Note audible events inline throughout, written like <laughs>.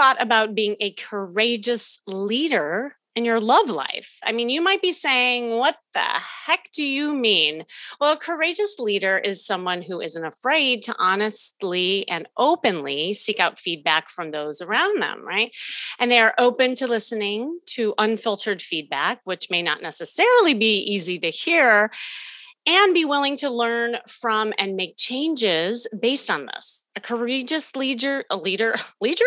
Thought about being a courageous leader in your love life? I mean, you might be saying, What the heck do you mean? Well, a courageous leader is someone who isn't afraid to honestly and openly seek out feedback from those around them, right? And they are open to listening to unfiltered feedback, which may not necessarily be easy to hear and be willing to learn from and make changes based on this. A courageous leader, a leader, <laughs> leader,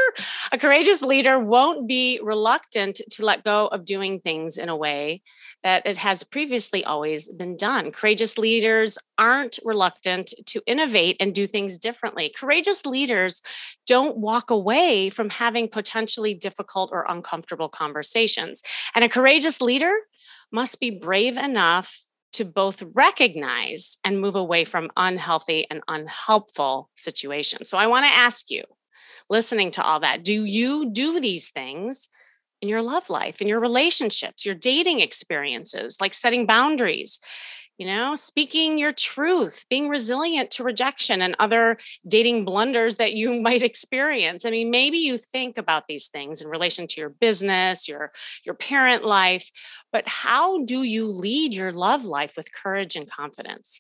a courageous leader won't be reluctant to let go of doing things in a way that it has previously always been done. Courageous leaders aren't reluctant to innovate and do things differently. Courageous leaders don't walk away from having potentially difficult or uncomfortable conversations. And a courageous leader must be brave enough to both recognize and move away from unhealthy and unhelpful situations. So I want to ask you, listening to all that, do you do these things in your love life, in your relationships, your dating experiences, like setting boundaries? You know, speaking your truth, being resilient to rejection and other dating blunders that you <laughs> might experience. I mean, maybe you think about these things in relation to your business, your your parent life, but how do you lead your love life with courage and confidence?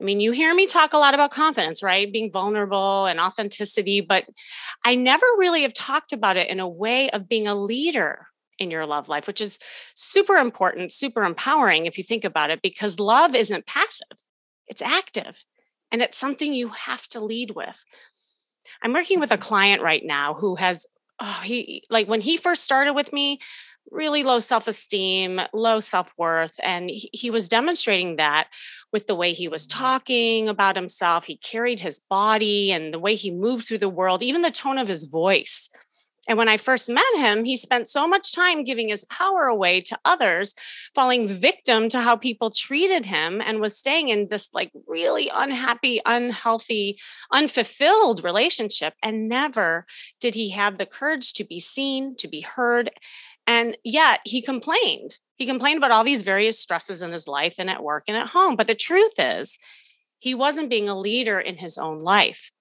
I mean, you hear me talk a lot about confidence, right? Being vulnerable and authenticity, but I never really have talked about it in a way of being a leader in your love life, which is super important, super empowering if you think about it, because love isn't passive, it's active. And it's something you have to lead with. I'm working with a mm-hmm. client right now who has, oh, he like when he first started with me, really low self esteem, low self worth. And he, he, was demonstrating that with the way he was mm-hmm. talking about himself. He carried his body and the way he moved through the world, even the tone of his voice. And when I first met him, he spent so much time giving his power away to others, falling victim to how people treated him, and was staying in this like really unhappy, unhealthy, unfulfilled relationship. And never did he have the courage to be seen, to be heard. And yet he complained. He complained about all these various stresses in his life and at work and at home. But the truth is, he wasn't being a leader in his own life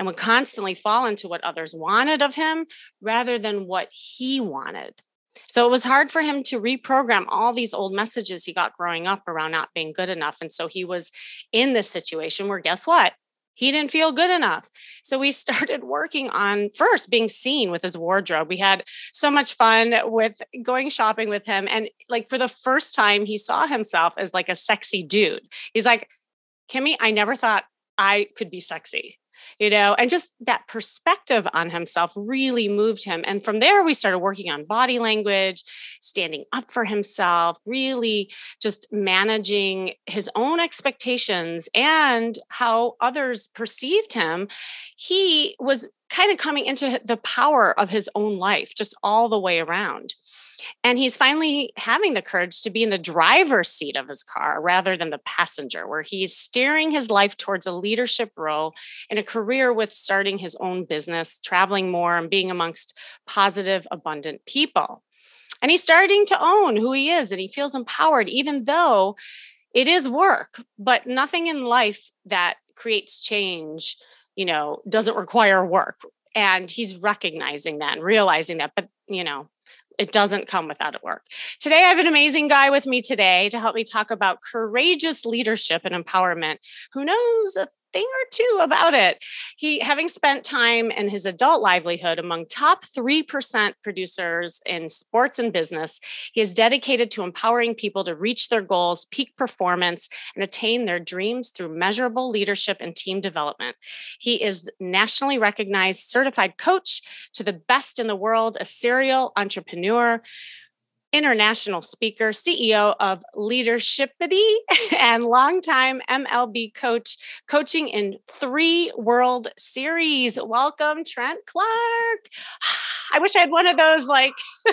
and would constantly fall into what others wanted of him rather than what he wanted. So it was hard for him to reprogram all these old messages he got growing up around not being good enough. And so he was in this situation where, guess what? He didn't feel good enough. So we <laughs> started working on first being seen with his wardrobe. We had so much fun with going shopping with him. And like for the first time, he saw himself as like a sexy dude. He's like, Kimmy, I never thought I could be sexy you know, and just that perspective on himself really moved him. And from there, we started working on body language, standing up for himself, really just managing his own expectations and how others perceived him. He was kind of coming into the power of his own life, just all the way around. And he's finally having the courage to be in the driver's seat of his car rather than the passenger, where he's steering his life towards a leadership role in a career with starting his own business, traveling more, and being amongst positive, abundant people. And he's starting to own who he is and he feels empowered, even though it is work, but nothing in life that creates change, you know, doesn't require work. And he's recognizing that and realizing that. But, you know, it doesn't come without it work. Today, I have an amazing guy with me today to help me talk about courageous leadership and empowerment who knows a thing or two about it. He, having spent time in his adult livelihood among top 3% producers in sports and business, he is dedicated to empowering people to reach their goals, peak performance, and attain their dreams through measurable leadership and team development. He is nationally recognized certified coach to the best in the world, a serial entrepreneur international speaker, CEO of Leadershipity, <laughs> and longtime MLB coach, coaching in three World Series. Welcome, Trent Clark. <sighs> I wish I had one of those, like, <laughs>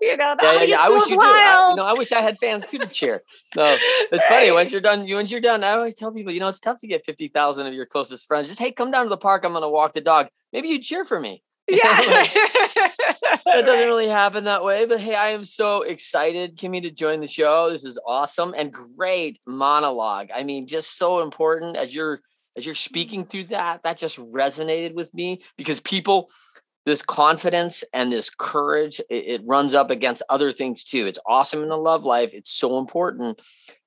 you know, yeah, yeah, yeah. I wish you wild. I, you know, I wish I had fans too to <laughs> cheer. No, it's funny. Once you're done, you once you're done, I always tell people, you know, it's tough to get fifty thousand of your closest friends. Just hey, come down to the park. I'm going to walk the dog. Maybe you cheer for me. Yeah. it doesn't <laughs> really happen that way, but hey, I am so excited, Kimmy, to join the show. This is awesome and great monologue. I mean, just so important as you're as you're mm. speaking through that. That just resonated with me because people, this confidence and this courage, it, it runs up against other things too. It's awesome in the love life. It's so important,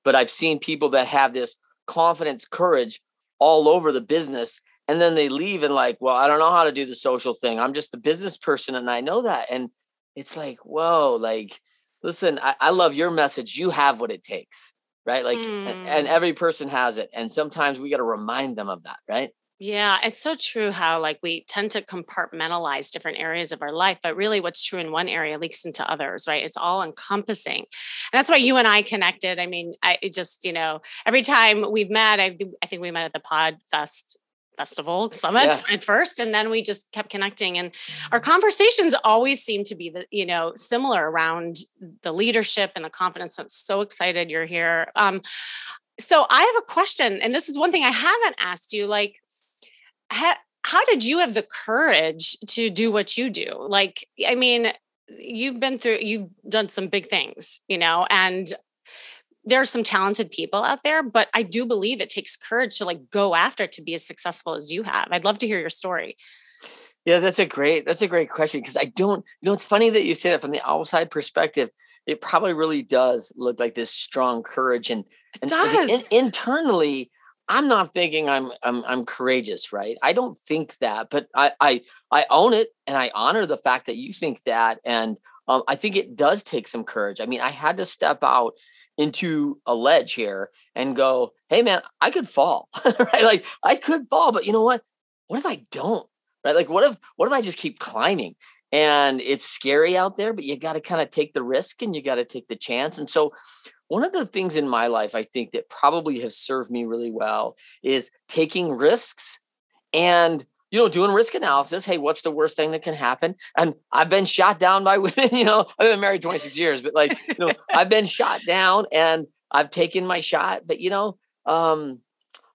but I've seen people that have this confidence, courage all over the business and then they leave and like well i don't know how to do the social thing i'm just a business person and i know that and it's like whoa like listen i, I love your message you have what it takes right like mm. and, and every person has it and sometimes we got to remind them of that right yeah, it's so true how like we tend to compartmentalize different areas of our life, but really what's true in one area leaks into others, right? It's all encompassing. And that's why you and I connected. I mean, I just, you know, every time we've met, I, I think we met at the Pod Fest festival summit yeah. at first and then we just kept connecting and our conversations always seem to be the you know similar around the leadership and the confidence i'm so excited you're here um so i have a question and this is one thing i haven't asked you like ha- how did you have the courage to do what you do like i mean you've been through you've done some big things you know and there are some talented people out there, but I do believe it takes courage to like go after to be as successful as you have. I'd love to hear your story. Yeah, that's a great that's a great question because I don't you know it's funny that you say that from the outside perspective. It probably really does look like this strong courage and, and internally I'm not thinking I'm I'm I'm courageous, right? I don't think that, but I I I own it and I honor the fact that you think that and um, I think it does take some courage. I mean, I had to step out into a ledge here and go, hey man, I could fall. <laughs> right? Like I could fall, but you know what? What if I don't? Right? Like what if what if I just keep climbing? And it's scary out there, but you got to kind of take the risk and you got to take the chance. And so one of the things in my life I think that probably has served me really well is taking risks and you know, doing risk analysis. Hey, what's the worst thing that can happen? And I've been shot down by <laughs> women. You know, I've been married 26 years, but like, you know, <laughs> I've been shot down and I've taken my shot. But you know, um,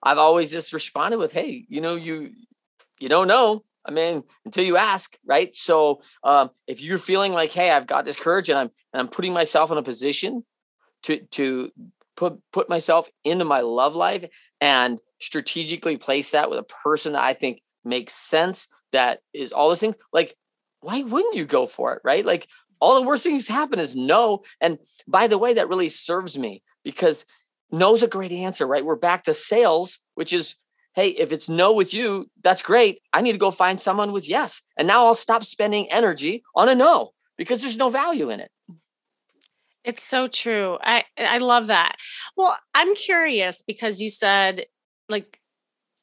I've always just responded with, "Hey, you know, you you don't know. I mean, until you ask, right? So, um, if you're feeling like, hey, I've got this courage and I'm and I'm putting myself in a position to to put put myself into my love life and strategically place that with a person that I think makes sense, that is all those things, like, why wouldn't you go for it? Right. Like, all the worst things happen is no. And by the way, that really serves me because no's a great answer, right? We're back to sales, which is, hey, if it's no with you, that's great. I need to go find someone with yes. And now I'll stop spending energy on a no because there's no value in it. It's so true. I I love that. Well, I'm curious because you said like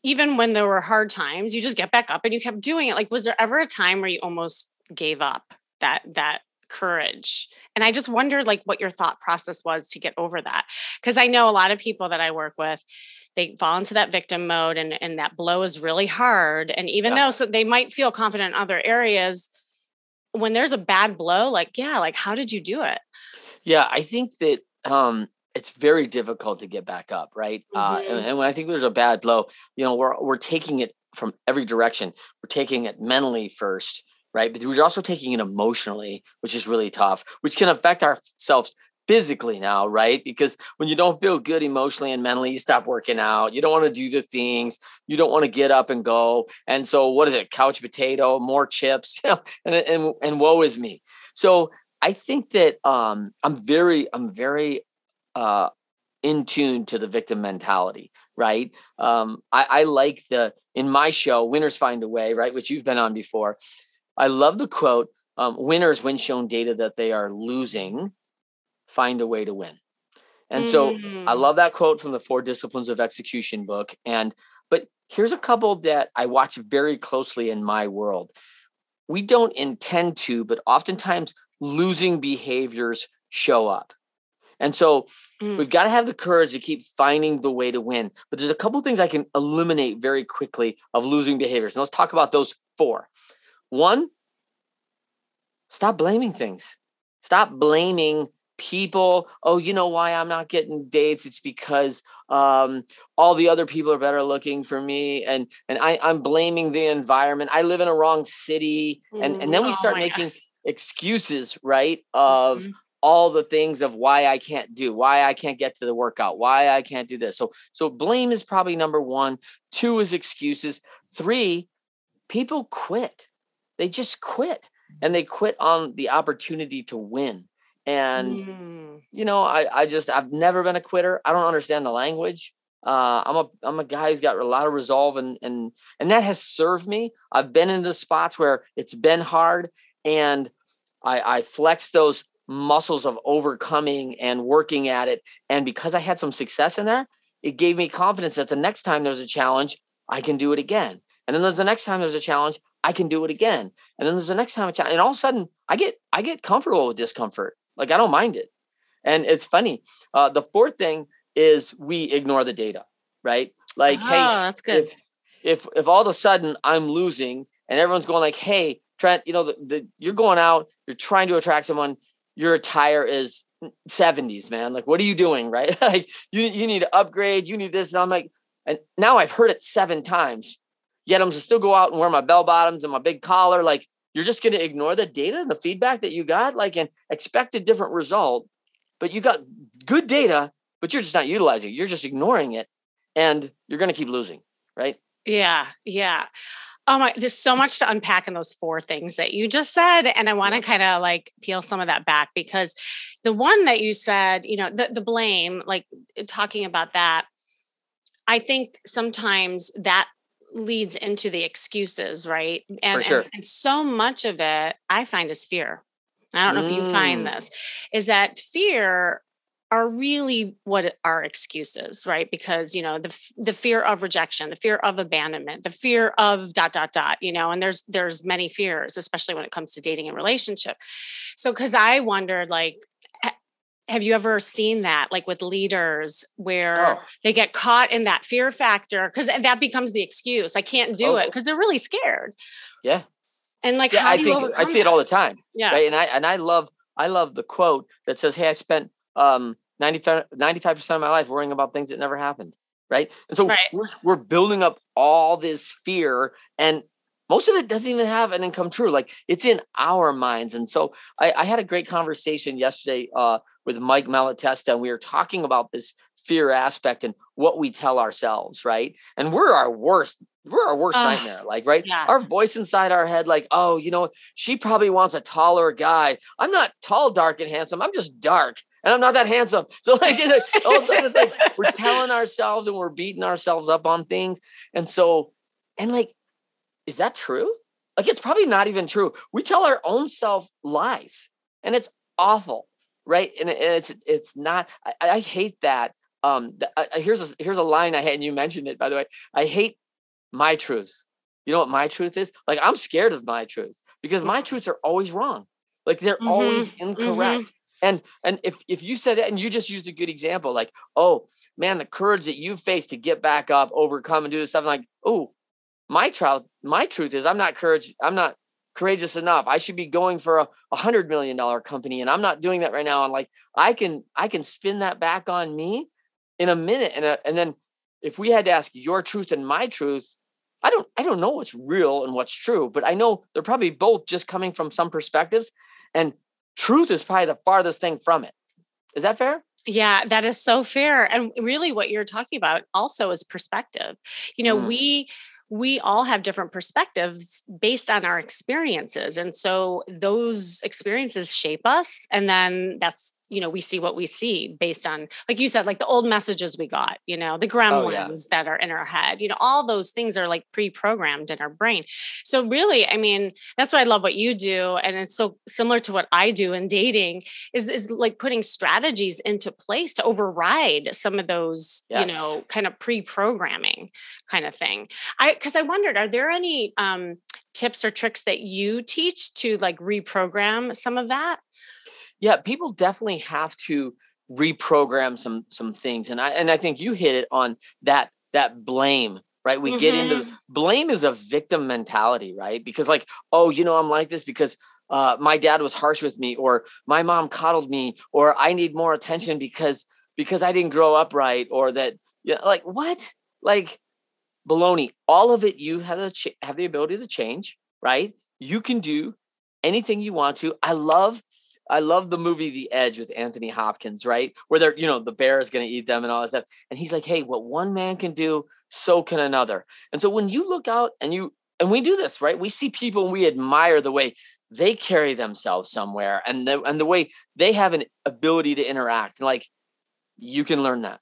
even when there were hard times, you just get back up and you kept doing it. Like, was there ever a time where you almost gave up that that courage? And I just wondered like what your thought process was to get over that. Because I know a lot of people that I work with, they fall into that victim mode and, and that blow is really hard. And even yeah. though so they might feel confident in other areas, when there's a bad blow, like, yeah, like how did you do it? Yeah, I think that um it's very difficult to get back up, right? Mm-hmm. Uh, and, and, when I think there's a bad blow, you know, we're we're taking it from every direction. We're taking it mentally first, right? But we're also taking it emotionally, which is really tough, which can affect ourselves physically now, right? Because when you don't feel good emotionally and mentally, you stop working out. You don't want to do the things. You don't want to get up and go. And so, what is it? Couch potato, more chips, <laughs> and and and woe is me. So I think that um, I'm very, I'm very uh, in tune to the victim mentality, right? Um, I, I like the in my show, Winners Find a Way, right, which you've been on before. I love the quote: um, "Winners, when shown data that they are losing, find a way to win." And mm. so I mm. love that quote from the Four Disciplines of Execution book. And but here's a couple that I watch very closely in my world. We don't intend to, but oftentimes losing behaviors show up. And so Mm. we've got to have the courage to keep finding the way to win. But there's a couple things I can eliminate very quickly of losing behaviors. And let's talk about those four. One, stop blaming things. Stop blaming people. Oh, you know why I'm not getting dates? It's because um, all the other people are better looking for me, and and I, I'm blaming the environment. I live in a wrong city, and and then we oh start my making excuses, right? Of Mhm. All the things of why I can't do, why I can't get to the workout, why I can't do this. So so blame is probably number 1. 2 is excuses. 3 people quit. They just quit and they quit on the opportunity to win. And Mm. you know, I I just I've never been a quitter. I don't understand the language. Uh, I'm a I'm a guy who's got a lot of resolve and and and that has served me. I've been into spots where it's been hard and I I flex those muscles of overcoming and working at it. And because I had some success in there, it gave me confidence that the next time there's a challenge, I can do it again. And then there's the next time there's a challenge, I can do it again. And then there's the next time a challenge, and all of a sudden I get I get comfortable with discomfort. Like I don't mind it. And it's funny. Uh, the fourth thing is we ignore the data, right? Like, oh, hey, that's good. if if if all of a sudden I'm losing and everyone's going like, hey, Trent, you know, the, the you're going out, you're trying to attract someone, your attire is 70s, man. Like, what are you doing? Right? <laughs> like you you need to upgrade, you need this. And I'm like, and now I've heard it seven times. Yet I'm to still go out and wear my bell bottoms and my big collar. Like, you're just gonna ignore the data and the feedback that you got, like and expect a different result. But you got good data, but you're just not utilizing it. You're just ignoring it, and you're gonna keep losing, right? Yeah, yeah. Oh my, there's so much to unpack in those four things that you just said. And I want to kind of like peel some of that back because the one that you said, you know, the, the blame, like uh, talking about that, I think sometimes that leads into the excuses, right? And, sure. and, and so much of it I find is fear. I don't know if you find Mm. this, is that fear are really what are excuses, right? Because you know the the fear of rejection, the fear of abandonment, the fear of dot dot dot, you know, and there's there's many fears, especially when it comes to dating and relationship. So, because I wondered, like, have you ever seen that, like with leaders, where Oh, they get caught in that fear factor because that becomes the excuse. I can't do it Oh. because they're really scared. yeah, And like, yeah. how I think I see it all the time. Yeah. right? And I and I love I love the quote that says, "Hey, I spent um 95 percent of my life worrying about things that never happened." Right, and so Right. we're we're building up all this fear, and most of it doesn't even have an income true. Like it's in our minds, and so I, I had a great conversation yesterday uh, with Mike Malatesta, and we were talking about this fear aspect and what we tell ourselves, right? And we're our worst. We're our worst Ugh, nightmare, like right. yeah. Our voice inside our head, like, oh, you know, she probably wants a taller guy. I'm not tall, dark, and handsome. I'm just dark, and I'm not that handsome. <laughs> So like, it's like all of a sudden, it's like <laughs> we're telling ourselves and we're beating ourselves up on things. And so, and like, is that true? Like, it's probably not even true. We tell our own self lies, and it's awful, right? And, and it's it's not. I, I hate that. Um, th- I- here's a here's a line I had, and you mentioned it by the way. I hate my truths. You know what my truth is? Like, I'm scared of my truths because mm-hmm. my truths are always wrong. Like they're mm-hmm. always mm-hmm. incorrect. And and if if you said it and you just used a good example, like, oh man, the courage that you face to get back up, overcome, and do this stuff, I'm like, oh, my truth, my truth is I'm not courage, I'm not courageous enough. I should be going for a, a hundred million dollar company, and I'm not doing that right now. And like I can I can spin that back on me in a minute. And uh, and then if we had to ask your truth and my truth, I don't I don't know what's real and what's true, but I know they're probably both just coming from some perspectives. And truth is probably the farthest thing from it. Is that fair? Yeah, that is so fair. And really what you're talking about also is perspective. You know, Mm. we we all have different perspectives based on our experiences. And so those experiences shape us and then that's you know, we see what we see based on, like you said, like the old messages we got, you know, the gremlins Oh, yeah. that are in our head, you know, all those things are like pre programmed in our brain. So, really, I mean, that's why I love what you do. And it's so similar to what I do in dating is, is like putting strategies into place to override some of those, you know, kind of pre programming kind of thing. I, cause I wondered, are there any um, tips or tricks that you teach to like reprogram some of that? Yeah, people definitely have to reprogram some some things, and I and I think you hit it on that that blame right? We mm-hmm. get into mm-hmm. blame is a victim mentality, right? Because like, oh, you know, I'm like this because uh, my dad was harsh with me, or my mom coddled me, or I need more attention because because I didn't grow up right, or that yeah, like what? Like baloney. All of it you have the ch- have the ability to change, right? You can do anything you want to. I love I love the movie The Edge with Anthony Hopkins, right? Where they're, you know, the bear is going to eat them and all that stuff. And he's like, hey, what one man can do, so can another. And so when you look out and you, and we do this, right? We see people and we admire the way they carry themselves somewhere and the, and the way they have an ability to interact. Like, you can learn that.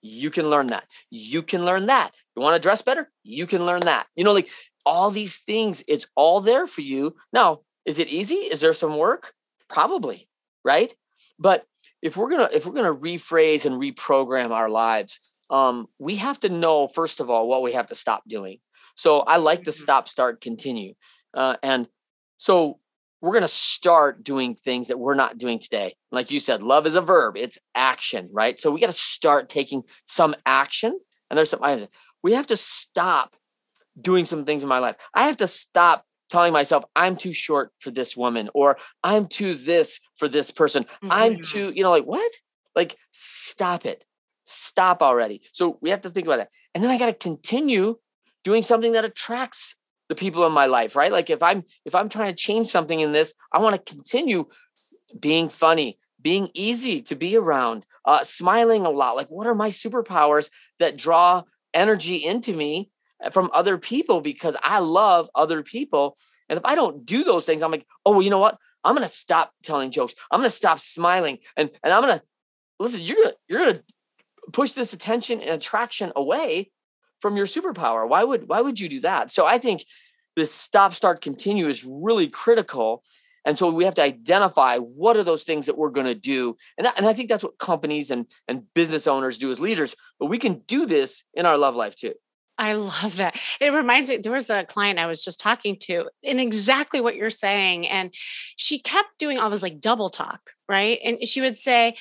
You can learn that. You can learn that. You want to dress better? You can learn that. You know, like all these things, it's all there for you. Now, is it easy? Is there some work? Probably, right? But if we're gonna if we're gonna rephrase and reprogram our lives, um, we have to know first of all what we have to stop doing. So I like to mm-hmm. stop, start, continue, uh, and so we're going to start doing things that we're not doing today. Like you said, love is a verb; it's action, right? So we got to start taking some action. And there's some we have to stop doing some things in my life. I have to stop telling myself I'm too short for this woman or I'm too this for this person. Mm-hmm. I'm too, you know, like what? Like stop it. Stop already. So we have to think about that. And then I got to continue doing something that attracts the people in my life, right? Like if I'm if I'm trying to change something in this, I want to continue being funny, being easy to be around, uh, smiling a lot. Like what are my superpowers that draw energy into me Uh, from other people because I love other people. And if I don't do those things, I'm like, oh, well, you know what? I'm gonna stop telling jokes. I'm gonna stop smiling, and and I'm gonna listen. You're gonna you're gonna push this attention and attraction away from your superpower. Why would why would you do that? So I think this stop, start, continue is really critical. And so we have to identify what are those things that we're going to do. And, that, and I think that's what companies and, and business owners do as leaders. But we can do this in our love life too. I love that. It reminds me, there was a client I was just talking to in exactly what you're saying. And she kept doing all this like double talk, right? And she would say,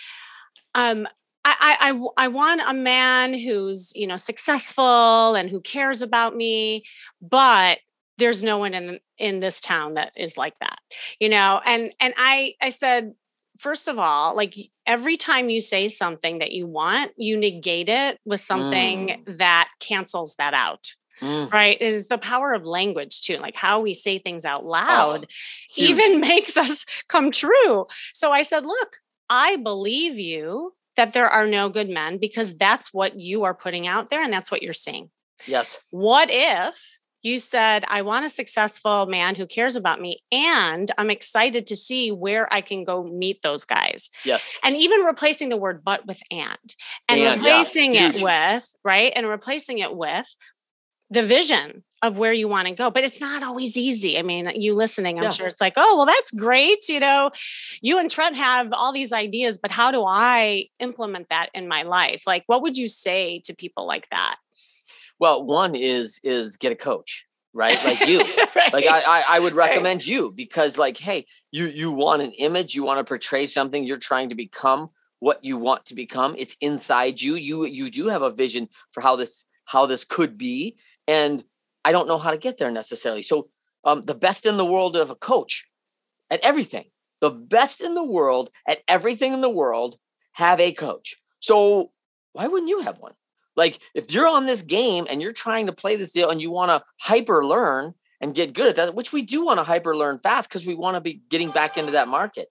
um, I, I, I want a man who's, you know, successful and who cares about me, but there's no one in in this town that is like that you know and and i i said first of all, like every time you say something that you want, you negate it with something mm. that cancels that out. Mm. Right. It is the power of language too. Like how we say things out oh, loud oh, even <laughs> makes us come true. So I said, look, I believe you that there are no good men because that's what you are putting out there and that's what you're seeing. Yes. What if you said, I want a successful man who cares about me. And I'm excited to see where I can go meet those guys. Yes. And even replacing the word but with and and, and replacing yeah, it with, right? And replacing it with the vision of where you want to go. But it's not always easy. I mean, you listening, I'm yeah. sure it's like, oh, well, that's great. You know, you and Trent have all these ideas, but how do I implement that in my life? Like, what would you say to people like that? Well, one is is get a coach, right? Like <laughs> you. right. Like I, I, I would recommend right. you because like, hey, you you want an image, you want to portray something, you're trying to become what you want to become. It's inside you. You you do have a vision for how this how this could be, and I don't know how to get there necessarily. So um, the best in the world of a coach at everything, the best in the world at everything in the world have a coach. So why wouldn't you have one? Like if you're on this game and you're trying to play this deal and you want to hyper learn and get good at that, which we do want to hyper learn fast because we want to be getting back into that market.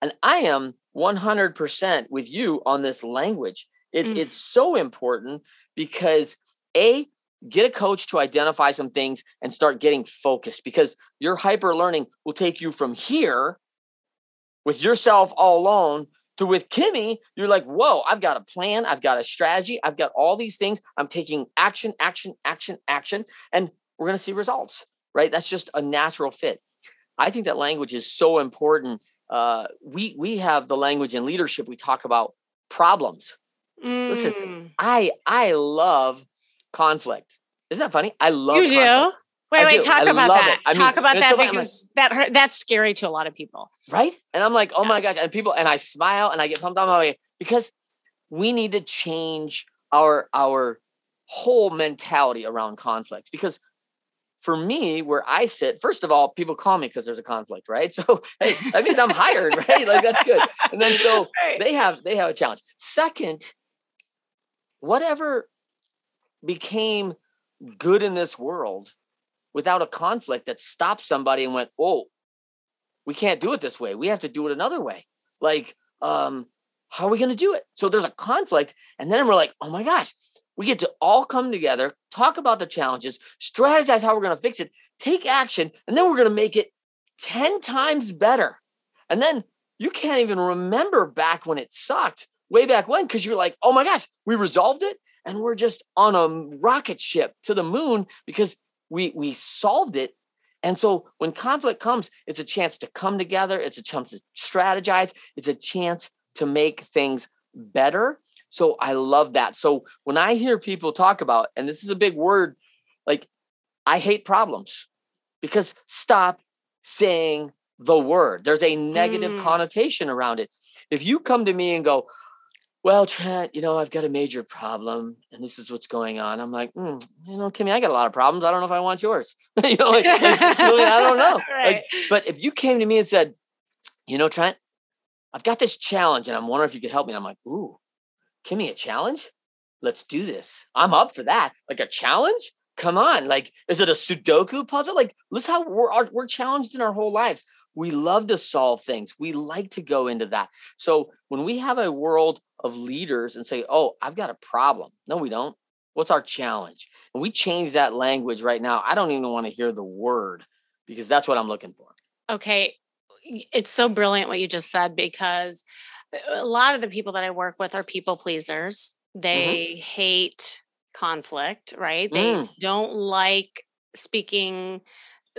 And I am 100% with you on this language. It, mm. It's so important because A, get a coach to identify some things and start getting focused because your hyper learning will take you from here with yourself all alone to with Kimmy, you're like, whoa, I've got a plan, I've got a strategy, I've got all these things. I'm taking action, action, action, action, and we're going to see results, right? That's just a natural fit. I think that language is so important. Uh, we we have the language in leadership. We talk about problems. Mm. Listen, I I love conflict. Isn't that funny? I love you conflict. do. Wait, wait, talk I about that. I mean, talk about that so. I'm like, because that hurt, that's scary to a lot of people. right? And I'm like, oh Yeah. my gosh. And people, and I smile and I get pumped on my way because we need to change our our whole mentality around conflict. Because for me, where I sit, first of all, people call me because there's a conflict, right? <laughs> So hey, that means I'm hired, <laughs> right? Like that's good. And then so <laughs> Right. they have they have a challenge. Second, whatever became good in this world without a conflict that stopped somebody and went, "Oh, we can't do it this way. We have to do it another way." Like, um, how are we going to do it? So there's a conflict, and then we're like, "Oh my gosh." We get to all come together, talk about the challenges, strategize how we're going to fix it, take action, and then we're going to make it 10 times better. And then you can't even remember back when it sucked way back when because you're like, oh my gosh, we resolved it and we're just on a rocket ship to the moon because we we solved it. And so when conflict comes, it's a chance to come together, it's a chance to strategize, it's a chance to make things better. So I love that. So when I hear people talk about, and this is a big word, like I hate problems because stop saying the word. There's a negative Mm. connotation around it. If you come to me and go, well, Trent, you know, I've got a major problem and this is what's going on. I'm like, mm, you know, Kimmy, I got a lot of problems. I don't know if I want yours. <laughs> you know, like, like, really, I don't know. <laughs> Right. Like, but if you came to me and said, you know, Trent, I've got this challenge and I'm wondering if you could help me. I'm like, ooh, Kimmy, a challenge? Let's do this. I'm up for that. Like a challenge? Come on. Like, is it a Sudoku puzzle? Like, listen how we're we're challenged in our whole lives. We love to solve things. We like to go into that. So when we have a world of leaders and say, "Oh, I've got a problem," no, we don't. What's our challenge? And we change that language right now. I don't even want to hear the word because that's what I'm looking for. okay it's so brilliant what you just said because a lot of the people that i work with are people pleasers they hate conflict right they Mm. don't like speaking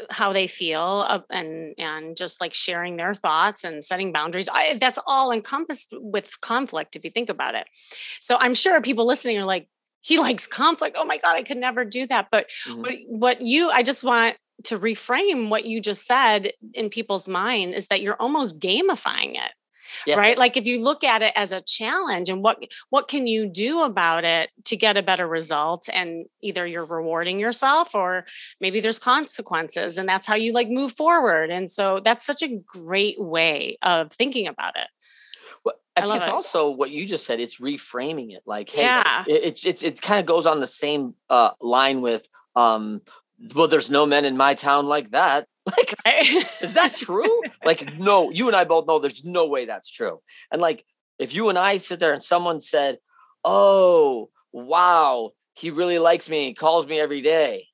how they feel uh, and and just like sharing their thoughts and setting boundaries I, that's all encompassed with conflict if you think about it. So i'm sure people listening are like he likes conflict. Oh my god i could never do that. But Mhm. what, what you i just want to reframe what you just said in people's mind is that you're almost gamifying it Yes. right like if you look at it as a challenge and what what can you do about it to get a better result and either you're rewarding yourself or maybe there's consequences and that's how you like move forward and so that's such a great way of thinking about it Well, I I think love it's it. also what you just said. It's reframing it. Like, hey, Yeah. it, it's it's it kind of goes on the same uh, line with, um, well, there's no men in my town like that. <laughs> Like, right? is that true? like, <laughs> no, you and I both know there's no way that's true. And like, if you and I sit there and someone said, "Oh, wow, he really likes me, he calls me every day,"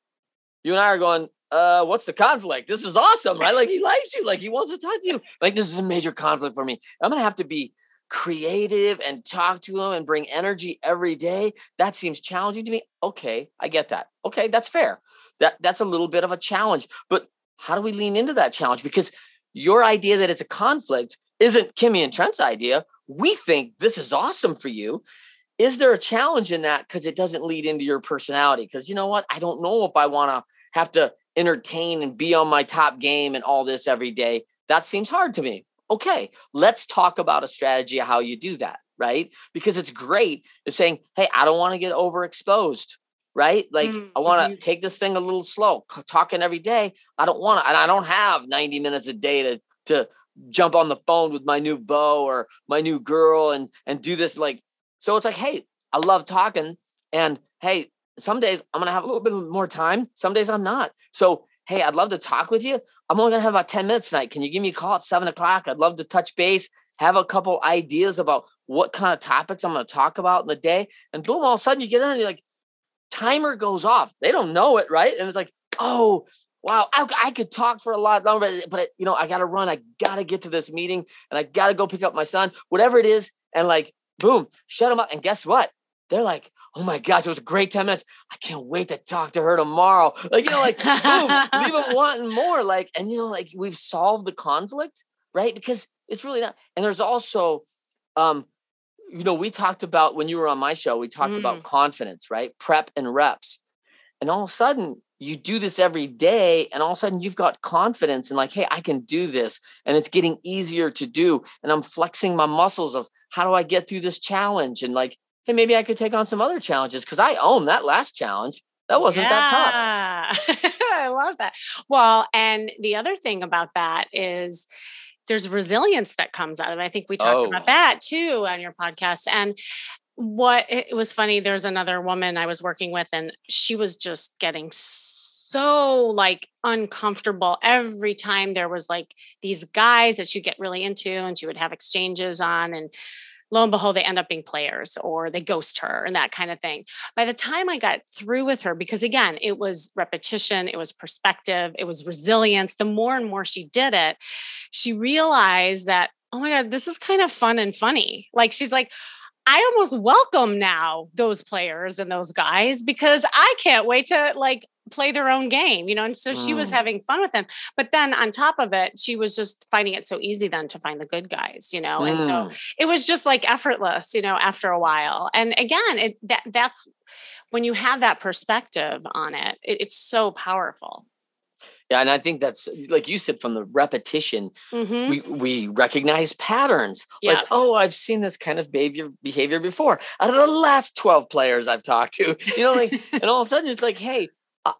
you and I are going, uh, what's the conflict? This is awesome, right? Like he likes you, like he wants to talk to you. Like this is a major conflict for me. I'm gonna have to be creative and talk to him and bring energy every day. That seems challenging to me. Okay, I get that. Okay, that's fair. That that's a little bit of a challenge. But how do we lean into that challenge? Because your idea that it's a conflict isn't Kimmy and Trent's idea. We think this is awesome for you. Is there a challenge in that? Because it doesn't lead into your personality. Because you know what? I don't know if I want to have to entertain and be on my top game and all this every day. That seems hard to me. Okay, let's talk about a strategy of how you do that, right? Because it's great is saying, hey, I don't want to get overexposed, right? Like Mm, I want to take this thing a little slow. c- Talking every day, I don't want to, and I don't have 90 minutes a day to to jump on the phone with my new beau or my new girl and and do this like so it's like, hey, I love talking. And hey, some days I'm gonna have a little bit more time. Some days I'm not. So hey, I'd love to talk with you. I'm only gonna have about 10 minutes tonight. Can you give me a call at seven o'clock? I'd love to touch base, have a couple ideas about what kind of topics I'm gonna talk about in the day. And boom, all of a sudden you get in and you're like, timer goes off. They don't know it, right? And it's like, oh, wow, I, I could talk for a lot longer, but, but you know, I gotta run. I gotta get to this meeting and I gotta go pick up my son, whatever it is. And like, boom, shut them up. And guess what? They're like, oh my gosh, it was a great 10 minutes. I can't wait to talk to her tomorrow. Like, you know, like, boom, leave them <laughs> wanting more. Like, and you know, like we've solved the conflict, right? Because it's really not. And there's also, um, you know, we talked about when you were on my show, we talked Mm. about confidence, right? Prep and reps. And all of a sudden, you do this every day and all of a sudden you've got confidence and like hey i can do this and it's getting easier to do and i'm flexing my muscles of how do i get through this challenge and like hey maybe i could take on some other challenges because i own that last challenge that wasn't yeah. that tough <laughs> i love that well and the other thing about that is there's resilience that comes out of it. I think we talked oh. about that too on your podcast. And what it was funny there's another woman i was working with and she was just getting so like uncomfortable every time there was like these guys that she'd get really into and she would have exchanges on and lo and behold they end up being players or they ghost her and that kind of thing. By the time i got through with her because again it was repetition it was perspective it was resilience the more and more she did it she realized that oh my god this is kind of fun and funny. Like she's like I almost welcome now those players and those guys because I can't wait to like play their own game, you know. And so mm. she was mm. having fun with them. But then on top of it, she was just finding it so easy then to find the good guys, you know. Mm. And so mm. it was just like effortless, you know, after a while. And again, it that that's when you have that perspective on it, it it's so powerful. Yeah, and I think that's like you said from the repetition, mm-hmm. we we recognize patterns. Yeah. Like, oh, I've seen this kind of behavior behavior before. Out of the last 12 players I've talked to, <laughs> you know, like, and all of a sudden it's like, hey,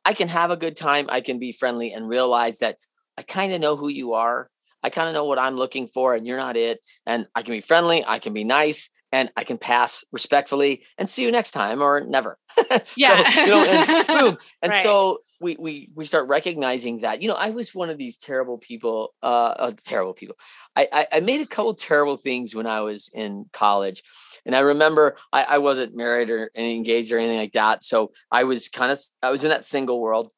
I can have a good time, I can be friendly and realize that I kind of know who you are. I kind of know what I'm looking for, and you're not it. And I can be friendly, I can be nice, and I can pass respectfully and see you next time or never. <laughs> Yeah. so, you know, and <laughs> boom. And right. so we we we start recognizing that you know i was one of these terrible people uh, uh terrible people. I, I, I made a couple terrible things when i was in college and i remember i, I wasn't married or engaged or anything like that so i was kind of i was in that single world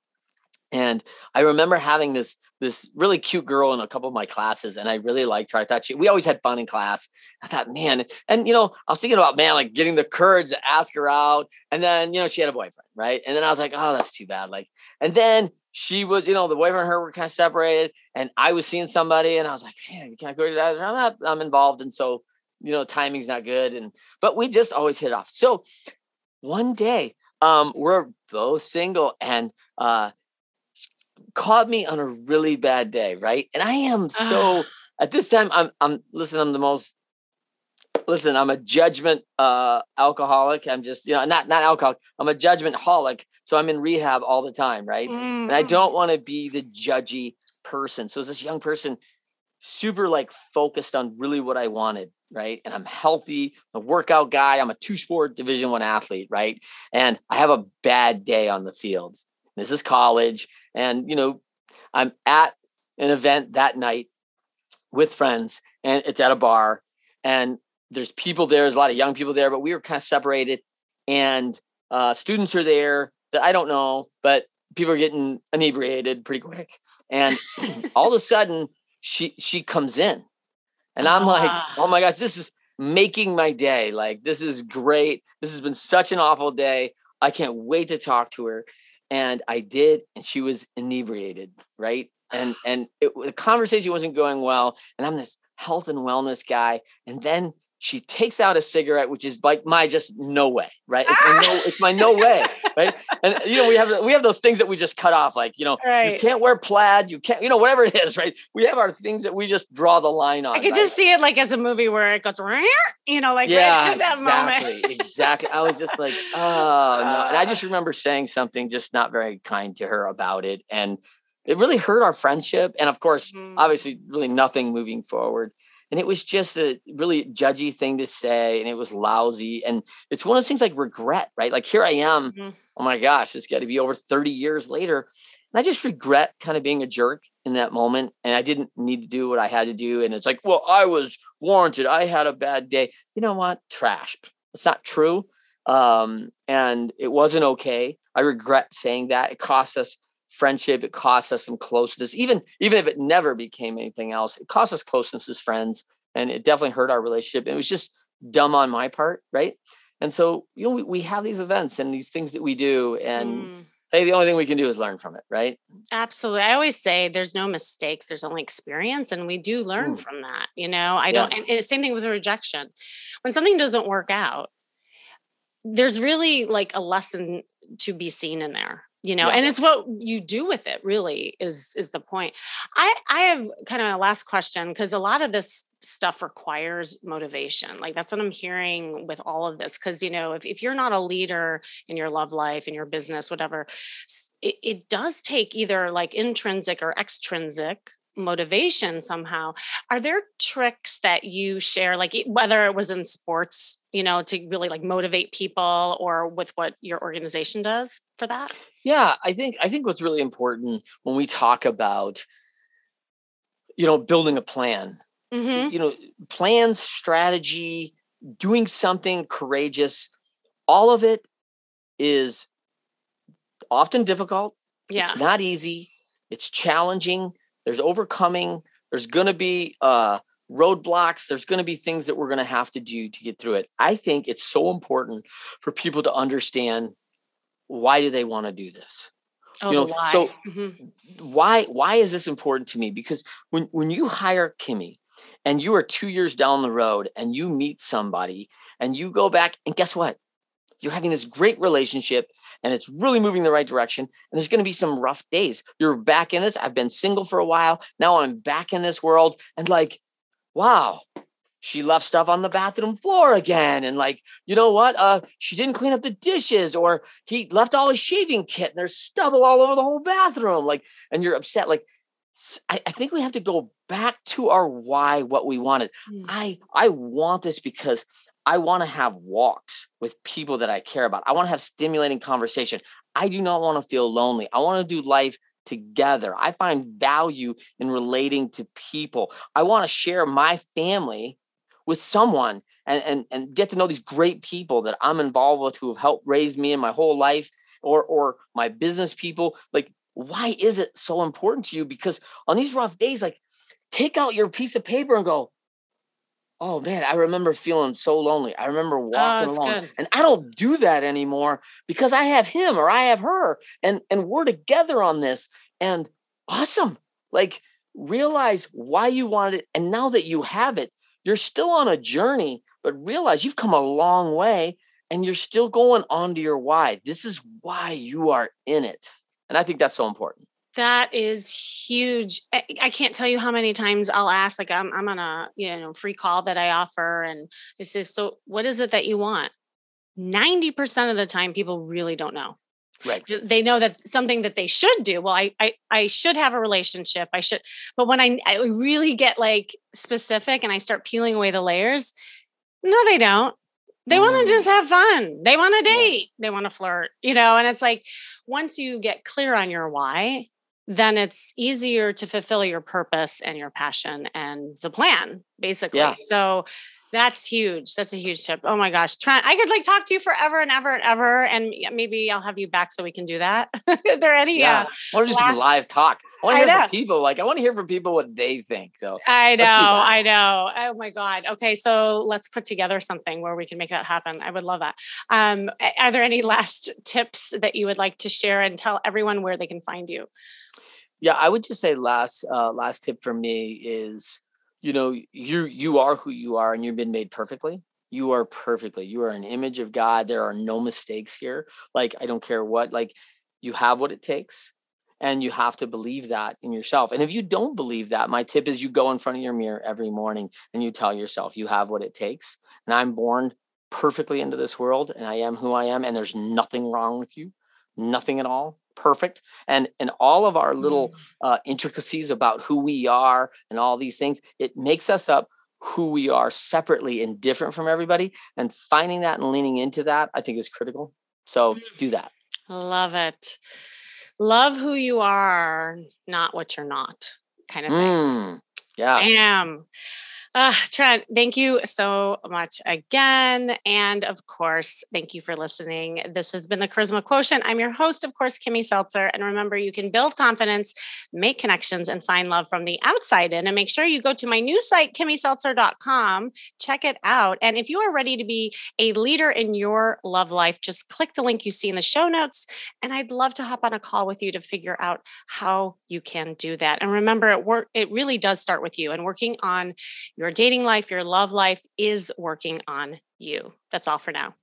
and I remember having this this really cute girl in a couple of my classes, and I really liked her. I thought she we always had fun in class. I thought, man, and you know, I was thinking about man, like getting the courage to ask her out. And then, you know, she had a boyfriend, right? And then I was like, oh, that's too bad. Like, and then she was, you know, the boyfriend and her were kind of separated, and I was seeing somebody, and I was like, man, you can I go to that? I'm not, I'm involved, and so you know, timing's not good. And but we just always hit off. So one day, um, we're both single, and uh caught me on a really bad day, right? And I am so at this time I'm I'm listen, I'm the most listen, I'm a judgment uh alcoholic. I'm just, you know, not not alcoholic. I'm a judgment holic. So I'm in rehab all the time, right? Mm. And I mm. don't want to be the judgy person. So this young person, super like focused on really what I wanted, right? And I'm healthy, I'm a workout guy. I'm a two sport division one athlete, right? And I have a bad day on the field. This is college. And, you know, I'm at an event that night with friends and it's at a bar and there's people there. There's a lot of young people there, but we were kind of separated and uh, students are there that I don't know, but people are getting inebriated pretty quick. And <laughs> all of a sudden she, she comes in and I'm like, ah. oh my gosh, this is making my day. Like, this is great. This has been such an awful day. I can't wait to talk to her and I did, and she was inebriated, right? And <sighs> and it, the conversation wasn't going well, and I'm this health and wellness guy, and then she takes out a cigarette, which is like my just no way, right? It's my no, it's my no <laughs> way, right? And you know, we have we have those things that we just cut off, like you know, right. you can't wear plaid, you can't, you know, whatever it is, <laughs> right? We have our things that we just draw the line on. I could right? just see it like as a movie where it goes, <laughs> you know, like yeah, right that exactly, moment. exactly. I was just like, <laughs> oh no, and I just remember saying something just not very kind to her about it, and it really hurt our friendship, and of course, mm-hmm. obviously, really nothing moving forward and it was just a really judgy thing to say and it was lousy and it's one of those things like regret right? Like here i am mm-hmm. oh my gosh it's got to be over 30 years later and i just regret kind of being a jerk in that moment and i didn't need to do what i had to do and it's like well i was warranted i had a bad day. You know what? Trash. It's not true um, and it wasn't okay. I regret saying that. It cost us friendship. It costs us some closeness. Even even if it never became anything else, it cost us closeness as friends, and it definitely hurt our relationship. It was just dumb on my part, right? And so you know we, we have these events and these things that we do, and mm. hey, the only thing we can do is learn from it, right? Absolutely. I always say there's no mistakes. There's only experience, and we do learn mm. from that. You know, I don't. Yeah. And, same thing with rejection. When something doesn't work out, there's really like a lesson to be seen in there you know Yeah. and it's what you do with it really is is the point i i have kind of a last question because a lot of this stuff requires motivation like that's what i'm hearing with all of this because you know if, if you're not a leader in your love life in your business whatever it, it does take either like intrinsic or extrinsic motivation somehow are there tricks that you share like whether it was in sports you know to really like motivate people or with what your organization does for that Yeah, I think I think what's really important when we talk about you know building a plan, hmm you know, plans, strategy, doing something courageous, all of it is often difficult. yeah It's not easy. It's challenging. There's overcoming. There's going to be uh, roadblocks. There's going to be things that we're going to have to do to get through it. I think it's so important for people to understand why do they want to do this? oh you know, why so- Mhm. Why why is this important to me? Because when when you hire Kimmy and you are 2 years down the road and you meet somebody and you go back and guess what? You're having this great relationship and it's really moving the right direction. And there's going to be some rough days. You're back in this. I've been single for a while. Now I'm back in this world. And like, wow, she left stuff on the bathroom floor again. And like, you know what? Uh, she didn't clean up the dishes, or he left all his shaving kit and there's stubble all over the whole bathroom. Like, and you're upset. Like, I think we have to go back to our why, what we wanted. Mm. I I want this because I want to have walks with people that I care about. I want to have stimulating conversation. I do not want to feel lonely. I want to do life together. I find value in relating to people. I want to share my family with someone and, and and get to know these great people that I'm involved with who have helped raise me in my whole life or or my business people. Like, why is it so important to you? Because on these rough days, like take out your piece of paper and go, oh man, I remember feeling so lonely. I remember oh, walking it's along. good. And I don't do that anymore because I have him or I have her and and we're together on this. And awesome. Like realize why you wanted it. And now that you have it, you're still on a journey, but realize you've come a long way and you're still going on to your why. This is why you are in it. And I think that's so important. That is huge. I, can't tell you how many times I'll ask, like I'm I'm on a you know free call that I offer, and it says, "So, what is it that you want?" Ninety percent of the time, people really don't know. Right. They know that something that they should do. Well, I I, I should have a relationship. I should, but when I I really get like specific and I start peeling away the layers, no, they don't. They want Mm. to just have fun. They want to date. They want to flirt, you know, and it's like once you get clear on your why, then it's easier to fulfill your purpose and your passion and the plan, basically. Yeah. So that's huge. That's a huge tip. Oh my gosh. Trent, I could like talk to you forever and ever and ever. And maybe I'll have you back so we can do that. <laughs> Are there any? Yeah. Uh, I want to do some last- live talk. I want to hear from people. Like I want to hear from people what they think. So I know, Let's do that. I know. Oh my God. Okay, so let's put together something where we can make that happen. I would love that. Um, are there any last tips that you would like to share and tell everyone where they can find you? Yeah, I would just say last uh last tip for me is, you know, you you are who you are and you've been made perfectly. You are perfectly. You are an image of God. There are no mistakes here. Like I don't care what, like you have what it takes and you have to believe that in yourself. And if you don't believe that, my tip is you go in front of your mirror every morning and you tell yourself you have what it takes. And I'm born perfectly into this world and I am who I am and there's nothing wrong with you. Nothing at all. Perfect. And and all of our little uh, intricacies about who we are and all these things, it makes us up who we are separately and different from everybody. And finding that and leaning into that, I think is critical. So do that. Love it. Love who you are, not what you're not, kind of thing. Mm, yeah. Bam. Uh, Trent, thank you so much again. And of course, thank you for listening. This has been the Charisma Quotient. I'm your host, of course, Kimmy Seltzer. And remember, you can build confidence, make connections, and find love from the outside in. And make sure you go to my new site, kimmyseltzer.com, check it out. And if you are ready to be a leader in your love life, just click the link you see in the show notes. And I'd love to hop on a call with you to figure out how you can do that. And remember, it work it really does start with you. And working on your dating life, your love life is working on you. That's all for now.